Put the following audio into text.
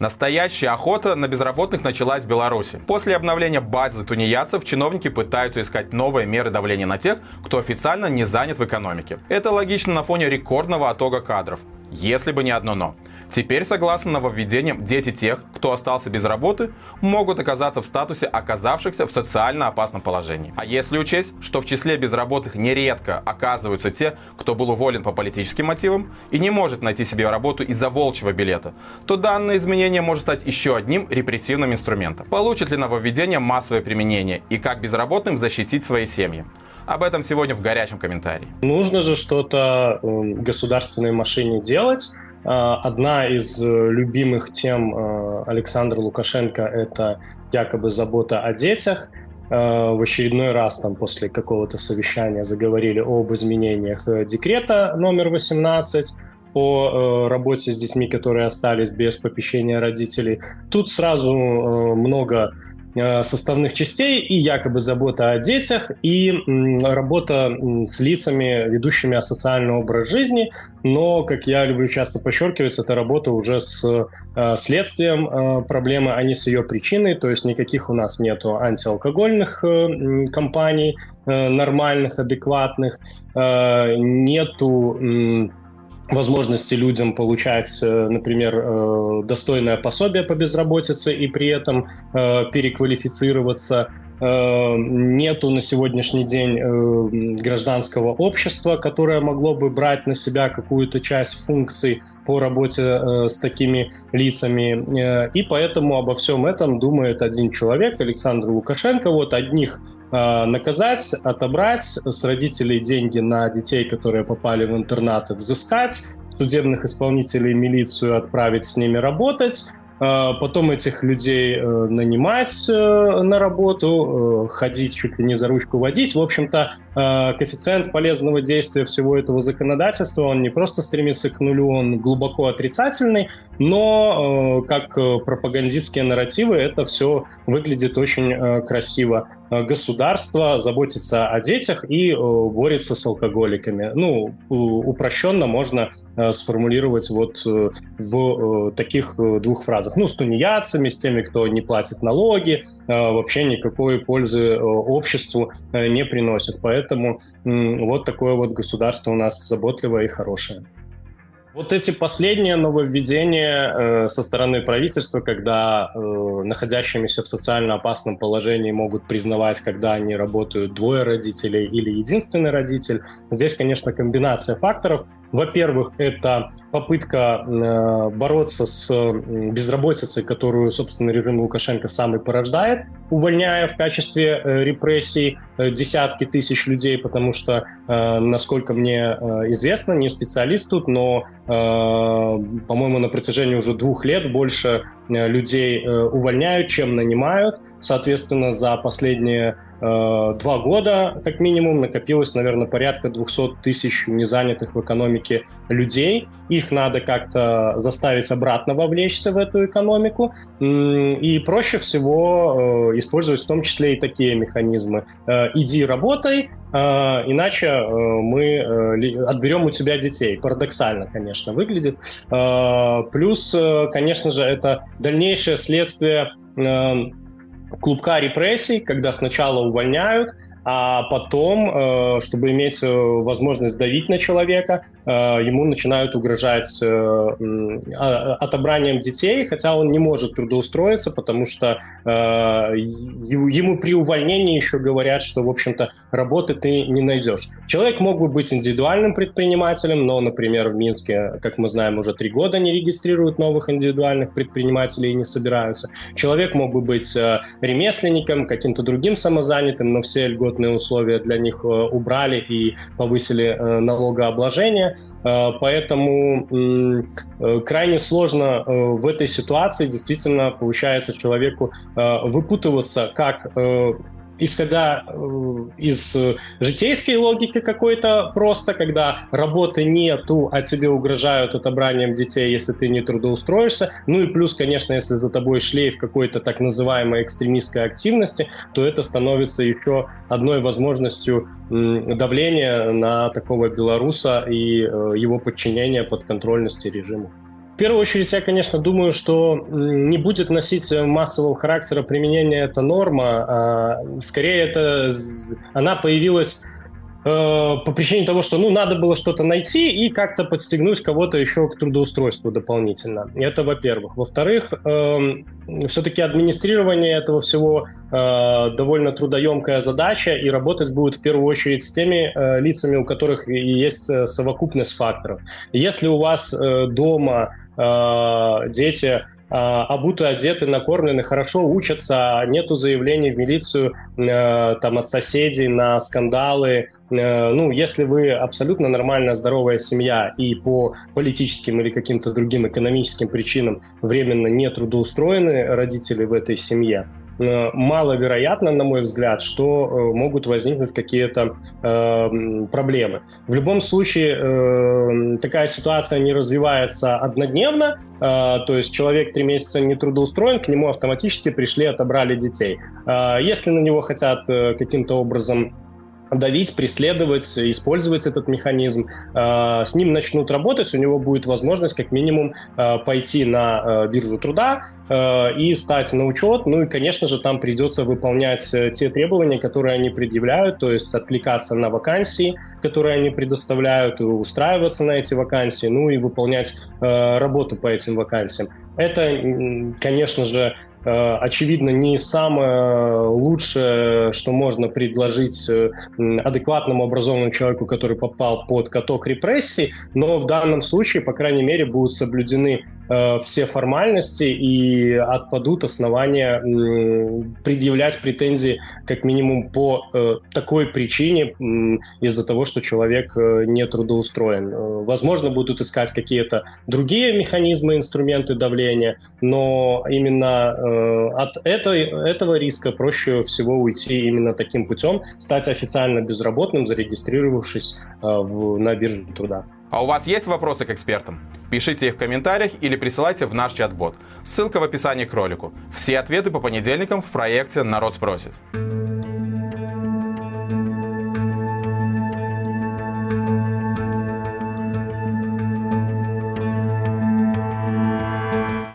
Настоящая охота на безработных началась в Беларуси. После обновления базы тунеядцев чиновники пытаются искать новые меры давления на тех, кто официально не занят в экономике. Это логично на фоне рекордного оттока кадров. Если бы не одно «но». Теперь, согласно нововведениям, дети тех, кто остался без работы, могут оказаться в статусе оказавшихся в социально опасном положении. А если учесть, что в числе безработных нередко оказываются те, кто был уволен по политическим мотивам и не может найти себе работу из-за волчьего билета, то данное изменение может стать еще одним репрессивным инструментом. Получит ли нововведение массовое применение и как безработным защитить свои семьи? Об этом сегодня в горячем комментарии. Нужно же что-то государственной машине делать, одна из э, любимых тем э, Александра Лукашенко – это якобы забота о детях. В очередной раз там после какого-то совещания заговорили об изменениях декрета номер 18 по работе с детьми, которые остались без попечения родителей. Тут сразу много Э, составных частей и якобы забота о детях, и работа с лицами, ведущими асоциальный образ жизни, но, как я люблю часто подчеркивать, это работа уже с э, следствием э, проблемы, а не с ее причиной, то есть никаких у нас нету антиалкогольных компаний нормальных, адекватных, нету возможности людям получать, э, например, э, достойное пособие по безработице и при этом э, переквалифицироваться. Нету на сегодняшний день гражданского общества, которое могло бы брать на себя какую-то часть функций по работе с такими лицами. И поэтому обо всем этом думает один человек, Александр Лукашенко. Вот одних наказать, отобрать с родителей деньги на детей, которые попали в интернаты, взыскать, судебных исполнителей милицию отправить с ними работать, потом этих людей э, нанимать э, на работу, э, ходить чуть ли не за ручку водить. В общем-то, коэффициент полезного действия всего этого законодательства, он не просто стремится к нулю, он глубоко отрицательный, но как пропагандистские нарративы это все выглядит очень красиво. Государство заботится о детях и борется с алкоголиками. Ну, упрощенно можно сформулировать вот в таких двух фразах вопросах. Ну, с тунеядцами, с теми, кто не платит налоги, э, вообще никакой пользы э, обществу э, не приносит. Поэтому вот такое вот государство у нас заботливое и хорошее. Вот эти последние нововведения со стороны правительства, когда находящимися в социально опасном положении могут признавать, когда они работают двое родителей или единственный родитель, здесь, конечно, комбинация факторов. Во-первых, это попытка э, бороться с безработицей, которую, собственно, режим Лукашенко сам и порождает, увольняя в качестве э, репрессий э, десятки тысяч людей, потому что, насколько мне известно, не специалист тут, но, по-моему, на протяжении уже двух лет больше людей увольняют, чем нанимают. Соответственно, за последние два года, как минимум, накопилось, наверное, порядка 200 тысяч незанятых в экономике людей. Их надо как-то заставить обратно вовлечься в эту экономику. И проще всего э, использовать в том числе и такие механизмы. Э, иди работай, э, иначе мы отберем у тебя детей. Парадоксально, конечно, выглядит. Плюс, конечно же, это дальнейшее следствие клубка репрессий, когда сначала увольняют, а потом, э, чтобы иметь э, возможность давить на человека, э, ему начинают угрожать а, отобранием детей, хотя он не может трудоустроиться, потому что ему при увольнении еще говорят, что, в общем-то, работы ты не найдешь. Человек мог бы быть индивидуальным предпринимателем, но, например, в Минске, как мы знаем, уже три года не регистрируют новых индивидуальных предпринимателей и не собираются. Человек мог бы быть ремесленником, каким-то другим самозанятым, но все льготы льготные условия для них э, убрали и повысили э, налогообложение. Э, поэтому крайне сложно в этой ситуации действительно получается человеку выпутываться, как исходя э, из житейской логики какой-то просто, когда работы нету, а тебе угрожают отобранием детей, если ты не трудоустроишься. Ну и плюс, конечно, если за тобой шлейф какой-то так называемой экстремистской активности, то это становится еще одной возможностью давления на такого белоруса и э, его подчинения подконтрольности режиму. Первую очередь, я, конечно, думаю, что не будет носить массового характера применения эта норма. А скорее, это она появилась по причине того, что ну, надо было что-то найти и как-то подстегнуть кого-то еще к трудоустройству дополнительно. Это во-первых. Во-вторых, э, эм, все-таки администрирование этого всего э, довольно трудоемкая задача, и работать будет в первую очередь с теми э, лицами, у которых есть э, совокупность факторов. Если у вас э, дома э, дети обуты, одеты, накормлены, хорошо учатся, нету заявлений в милицию э, там от соседей на скандалы. Э, ну, если вы абсолютно нормальная, здоровая семья и по политическим или каким-то другим экономическим причинам временно не трудоустроены родители в этой семье, э, маловероятно, на мой взгляд, что могут возникнуть какие-то проблемы. В любом случае, такая ситуация не развивается однодневно, а, то есть человек три месяца не трудоустроен, к нему автоматически пришли, отобрали детей. А, если на него хотят э, каким-то образом давить, преследовать, использовать этот механизм. А, с ним начнут работать, у него будет возможность как минимум пойти на биржу труда, Э, и стать на учет. Ну и, конечно же, там придется выполнять э, те требования, которые они предъявляют, то есть откликаться на вакансии, которые они предоставляют, устраиваться на эти вакансии, ну и выполнять э, работу по этим вакансиям. Это, конечно же, очевидно, не самое лучшее, что можно предложить адекватному образованному человеку, который попал под каток репрессий, но в данном случае, по крайней мере, будут соблюдены Э, все формальности и отпадут основания предъявлять претензии как минимум по э, такой причине из-за того, что человек э, не трудоустроен. Возможно, будут искать какие-то другие механизмы, инструменты давления, но именно от этой, этого риска проще всего уйти именно таким путем, стать официально безработным, зарегистрировавшись в, на бирже труда. А у вас есть вопросы к экспертам? Пишите их в комментариях или присылайте в наш чат-бот. Ссылка в описании к ролику. Все ответы по понедельникам в проекте «Народ спросит».